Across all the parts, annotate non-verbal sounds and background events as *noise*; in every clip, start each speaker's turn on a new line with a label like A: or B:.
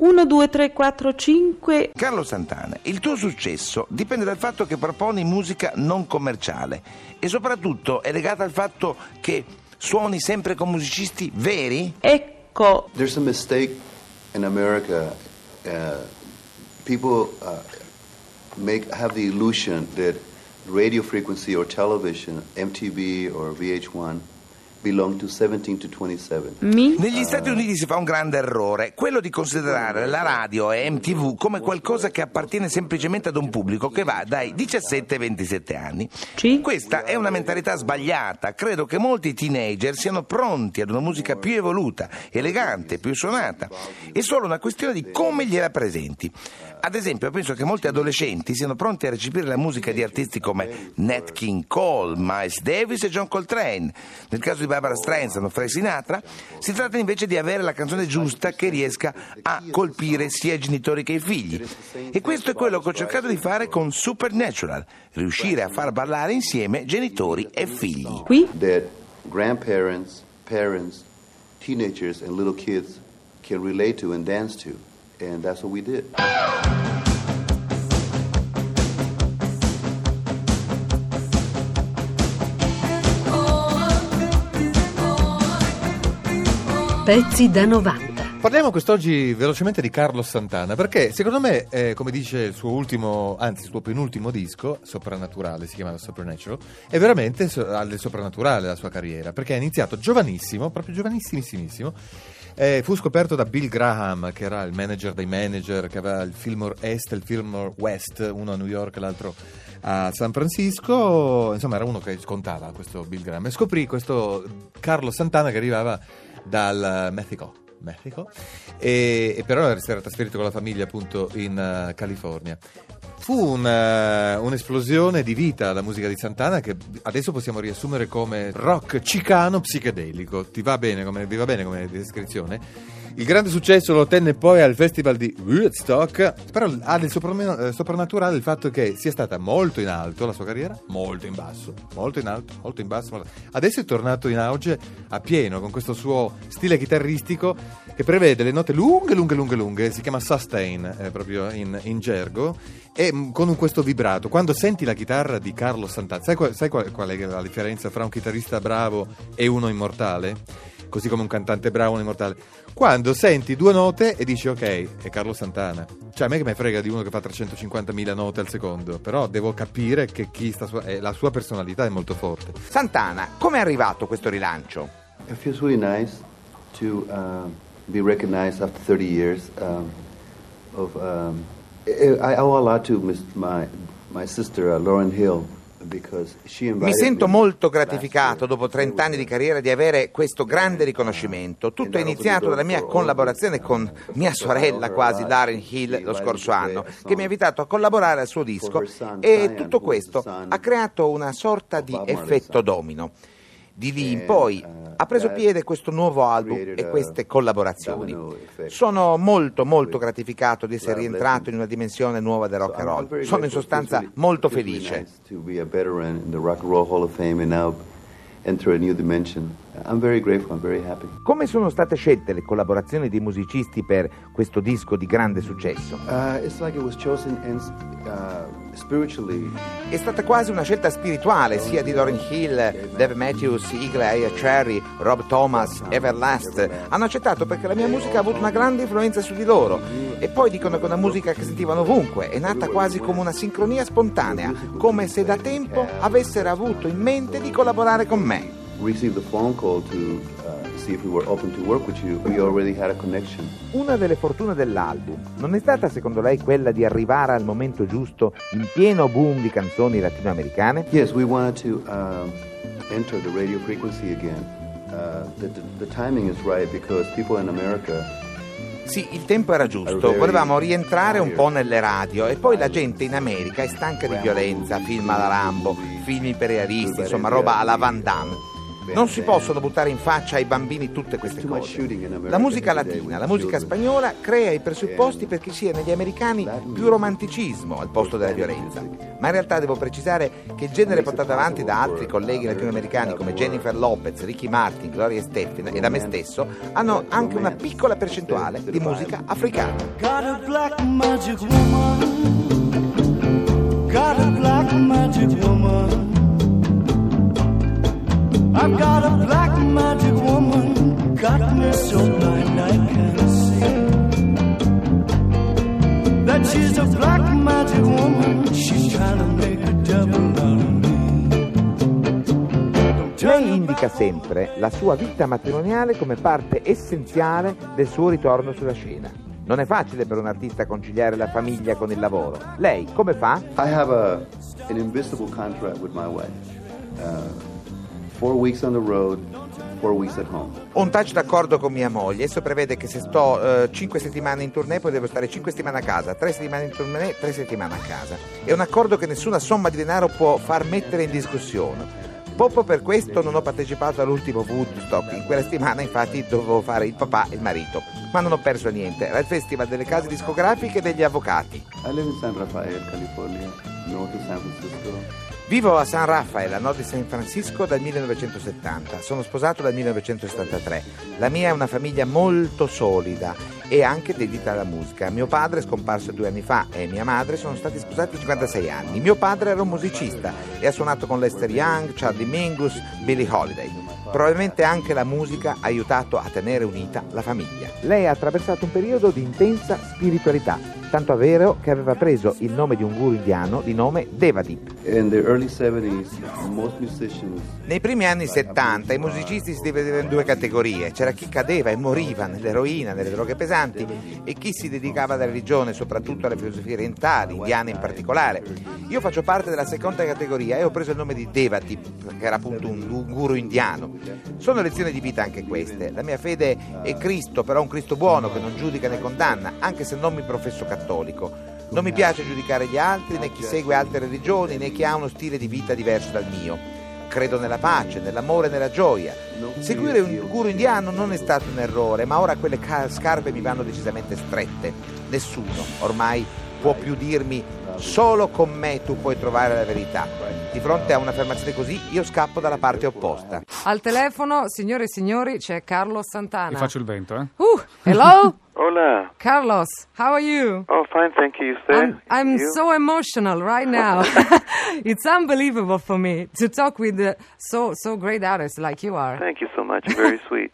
A: 1, 2, 3, 4, 5.
B: Carlo Santana, il tuo successo dipende dal fatto che proponi musica non commerciale e soprattutto è legato al fatto che suoni sempre con musicisti veri?
A: Ecco.
C: There's a mistake in America. Uh, people uh, make have the illusion that radio frequency or television, MTV or VH1, belong to 17 to 27.
A: Mi?
B: Negli Stati Uniti si fa un grande errore, quello di considerare la radio e MTV come qualcosa che appartiene semplicemente ad un pubblico che va dai 17 ai 27 anni.
A: Sì.
B: Questa è una mentalità sbagliata. Credo che molti teenager siano pronti ad una musica più evoluta, elegante, più suonata. È solo una questione di come gliela presenti. Ad esempio, penso che molti adolescenti siano pronti a recepire la musica di artisti come Nat King Cole, Miles Davis e John Coltrane. Nel caso di Barbara Streisand o Frank Sinatra, si tratta invece di avere la canzone giusta che riesca a colpire sia i genitori che i figli. E questo è quello che ho cercato di fare con Supernatural, riuscire a far ballare insieme genitori e figli.
A: Qui?
C: That grandparents, parents, teenagers, and little kids can relate to and dance to. And that's what we did.
D: Pezzi da 90.
E: Parliamo quest'oggi velocemente di Carlos Santana perché secondo me, eh, come dice il suo ultimo, anzi il suo penultimo disco, Soprannaturale, si chiama Supernatural, è veramente so- alle soprannaturale la sua carriera perché ha iniziato giovanissimo, proprio giovanissimissimo. Eh, fu scoperto da Bill Graham, che era il manager dei manager, che aveva il Fillmore Est e il Fillmore West, uno a New York e l'altro a San Francisco. Insomma, era uno che contava questo Bill Graham. E scoprì questo Carlos Santana che arrivava dal Messico. Messico e, e però si era trasferito con la famiglia appunto in eh, California. Fu un, eh, un'esplosione di vita la musica di Santana che adesso possiamo riassumere come rock cicano psichedelico. Ti va bene come, va bene come descrizione? Il grande successo lo ottenne poi al festival di Woodstock, però ha del eh, soprannaturale il fatto che sia stata molto in alto la sua carriera, molto in basso, molto in alto, molto in basso. molto- Adesso è tornato in auge a pieno con questo suo stile chitarristico che prevede le note lunghe, lunghe, lunghe, lunghe, si chiama sustain eh, proprio in, in gergo, e mm, con questo vibrato. Quando senti la chitarra di Carlo Santana, sai, sai qual- qual è la differenza fra un chitarrista bravo e uno immortale? Così come un cantante bravo e un immortale. Quando senti due note e dici ok, è Carlo Santana. Cioè a me che me frega di uno che fa 350.000 note al secondo, però devo capire che chi sta su- eh, la sua personalità è molto forte.
B: Santana, come è arrivato questo rilancio?
C: It feels really nice to uh, be recognized after 30 years um, of. Um, I, owe a lot to my my sister uh, Lauren Hill
B: Mi sento molto gratificato dopo 30 anni di carriera di avere questo grande riconoscimento. Tutto è iniziato dalla mia collaborazione con mia sorella quasi, Darren Hill, lo scorso anno, che mi ha invitato a collaborare al suo disco e tutto questo ha creato una sorta di effetto domino. Di lì in poi ha preso piede questo nuovo album e queste collaborazioni. Sono molto molto gratificato di essere rientrato in una dimensione nuova del rock and roll. Sono in sostanza molto felice.
C: Grateful. I'm very happy.
B: Come sono state scelte le collaborazioni dei musicisti per questo disco di grande successo?
C: Uh, it's like it was chosen and uh, spiritually.
B: È stata quasi una scelta spirituale sia di Lauryn Hill, Dave Matthews, Eagle Eye Cherry, Rob Thomas, Everlast. Hanno accettato perché la mia musica ha avuto una grande influenza su di loro. E poi dicono che è una musica che sentivano ovunque, è nata quasi come una sincronia spontanea, come se da tempo avessero avuto in mente di collaborare con me.
C: Received a phone call to uh, see if we were open to work with you. We already had a connection.
B: Una delle fortune dell'album non è stata secondo lei quella di arrivare al momento giusto in pieno boom di canzoni latinoamericane?
C: Yes, we wanted to um, enter the radio frequency again. Uh, the, the, the timing is right because people in America
B: Sì, il tempo era giusto, volevamo rientrare un po' nelle radio e poi la gente in America è stanca di violenza, film alla Rambo, film imperialisti, insomma roba alla Van Damme. Non si possono buttare in faccia ai bambini tutte queste cose. La musica latina, la musica spagnola crea i presupposti perché sia negli americani più romanticismo al posto della violenza. Ma in realtà devo precisare che il genere portato avanti da altri colleghi latinoamericani come Jennifer Lopez, Ricky Martin, Gloria Stefan e da me stesso hanno anche una piccola percentuale di musica africana.
F: Got a black magic woman. Got a black magic woman. I've got a black magic woman. Got me so blind I can't see. That she's a black magic woman. She's trying to make a devil out of me. Don't tell
B: Lei
F: me
B: indica sempre la sua vita matrimoniale come parte essenziale del suo ritorno sulla scena. Non è facile per un artista conciliare la famiglia con il lavoro. Lei come fa?
C: I have a, an invisible contract with my wife. Uh,
B: un tacito accordo con mia moglie. Esso prevede che se sto 5 settimane in tournée poi devo stare 5 settimane a casa, 3 settimane in tournée, 3 settimane a casa. È un accordo che nessuna somma di denaro può far mettere in discussione. Proprio per questo non ho partecipato all'ultimo Woodstock. In quella settimana infatti dovevo fare il papà e il marito. Ma non ho perso niente. Era il festival delle case discografiche e degli avvocati.
C: I live in San Rafael, California, north of San Francisco.
B: Vivo a San Rafael, a nord di San Francisco, dal 1970. Sono sposato dal 1973. La mia è una famiglia molto solida e anche dedita alla musica. Mio padre è scomparso due anni fa e mia madre sono stati sposati 56 anni. Mio padre era un musicista e ha suonato con Lester Young, Charlie Mingus, Billie Holiday. Probabilmente anche la musica ha aiutato a tenere unita la famiglia. Lei ha attraversato un periodo di intensa spiritualità, tanto vero che aveva preso il nome di un guru indiano di nome Devadip.
C: In the early 70s, most musicians
B: Nei primi anni 70 i musicisti si dividevano in due categorie, c'era chi cadeva e moriva nell'eroina, nelle droghe pesanti e chi si dedicava alla religione, soprattutto alle filosofie orientali, indiane in particolare. Io faccio parte della seconda categoria e ho preso il nome di Devadip, che era appunto un gu- guru indiano. Sono lezioni di vita anche queste. La mia fede è Cristo, però un Cristo buono che non giudica né condanna, anche se non mi professo cattolico. Non mi piace giudicare gli altri, né chi segue altre religioni, né chi ha uno stile di vita diverso dal mio. Credo nella pace, nell'amore e nella gioia. Seguire un guru indiano non è stato un errore, ma ora quelle ca- scarpe mi vanno decisamente strette. Nessuno ormai può più dirmi solo con me tu puoi trovare la verità. Di fronte a un'affermazione così io scappo dalla parte opposta.
G: Al telefono, signore e signori, c'è Carlos Santana.
H: Vi faccio il vento, eh?
G: Uh, hello? *laughs*
I: Hola.
G: Carlos, how are you?
I: Oh, fine, thank you.
G: I'm, I'm
I: you?
G: so emotional right now. *laughs* it's unbelievable for me to talk with uh, so so great artists like you are.
I: Thank you so much. Very *laughs* sweet.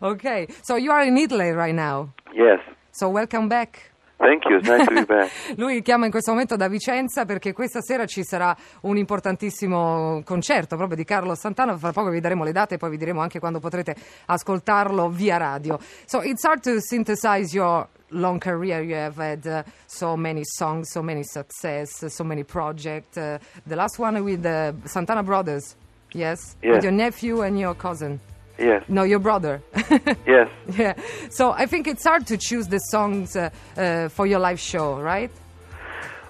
G: Okay, so you are in Italy right now.
I: Yes.
G: So welcome back.
I: Thank you. Nice to be back. *laughs*
G: Lui chiama in questo momento da Vicenza perché questa sera ci sarà un importantissimo concerto proprio di Carlo Santana. Fra poco vi daremo le date e poi vi diremo anche quando potrete ascoltarlo via radio. So it's hard to synthesize your long career. You have had uh, so many songs, so many success, so many projects. Uh, the last one with the Santana Brothers, yes?
I: Yes.
G: With your nephew and your cousin.
I: Yes.
G: No, your brother. *laughs*
I: Yes.
G: yeah. So I think it's hard to choose the songs uh, uh, for your live show, right?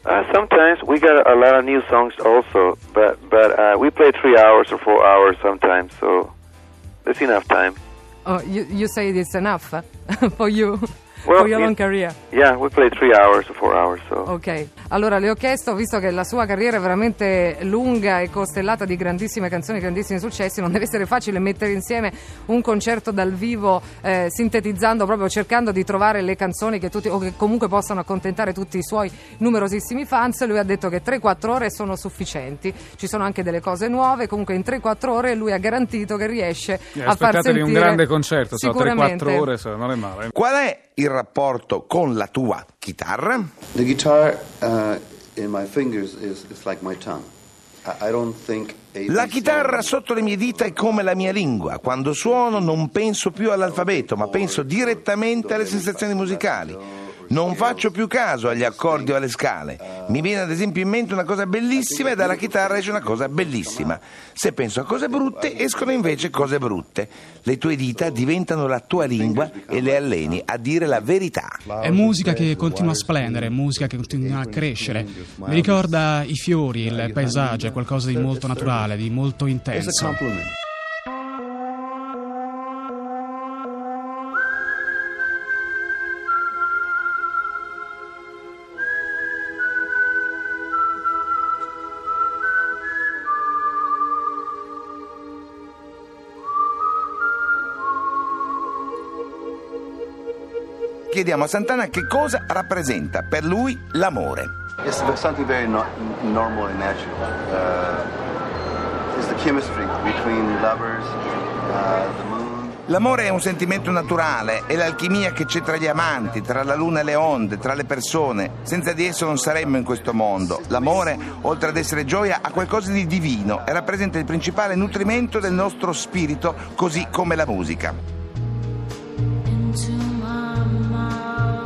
I: Uh, sometimes we got a, lot of new songs also, but but uh, we play three hours or four hours sometimes, so there's enough time.
G: Oh, you, you say it's enough uh, *laughs* for you,
I: Well,
G: for your long career.
I: Yeah, we play three hours or four hours, so.
G: Ok, allora le ho chiesto, visto che la sua carriera è veramente lunga e costellata di grandissime canzoni, grandissimi successi, non deve essere facile mettere insieme un concerto dal vivo, eh, sintetizzando proprio, cercando di trovare le canzoni che tutti, o che comunque possano accontentare tutti i suoi numerosissimi fans. Lui ha detto che 3-4 ore sono sufficienti, ci sono anche delle cose nuove, comunque in 3-4 ore lui ha garantito che riesce
H: Eh,
G: a far
H: Aspettatevi
G: sentire...
H: un grande concerto, so,
G: Sicuramente.
H: 3-4 ore, so, non è male.
B: Qual è il rapporto con la tua chitarra?
C: The guitar uh, in my fingers is it's like my tongue. I, I don't think.
B: La chitarra sotto le mie dita è come la mia lingua. Quando suono non penso più all'alfabeto, ma penso direttamente alle sensazioni musicali. Non faccio più caso agli accordi o alle scale. Mi viene ad esempio in mente una cosa bellissima e dalla chitarra esce una cosa bellissima. Se penso a cose brutte, escono invece cose brutte. Le tue dita diventano la tua lingua e le alleni a dire la verità.
J: È musica che continua a splendere, musica che continua a crescere. Mi ricorda i fiori, il paesaggio, è qualcosa di molto naturale, di molto intenso.
B: Chiediamo a Santana che cosa rappresenta per lui l'amore.
C: It's something very no- normal and natural. Uh, it's the chemistry between lovers, uh, the moon.
B: L'amore è un sentimento naturale, è l'alchimia che c'è tra gli amanti, tra la luna e le onde, tra le persone. Senza di esso non saremmo in questo mondo. L'amore, oltre ad essere gioia, ha qualcosa di divino e rappresenta il principale nutrimento del nostro spirito, così come la musica.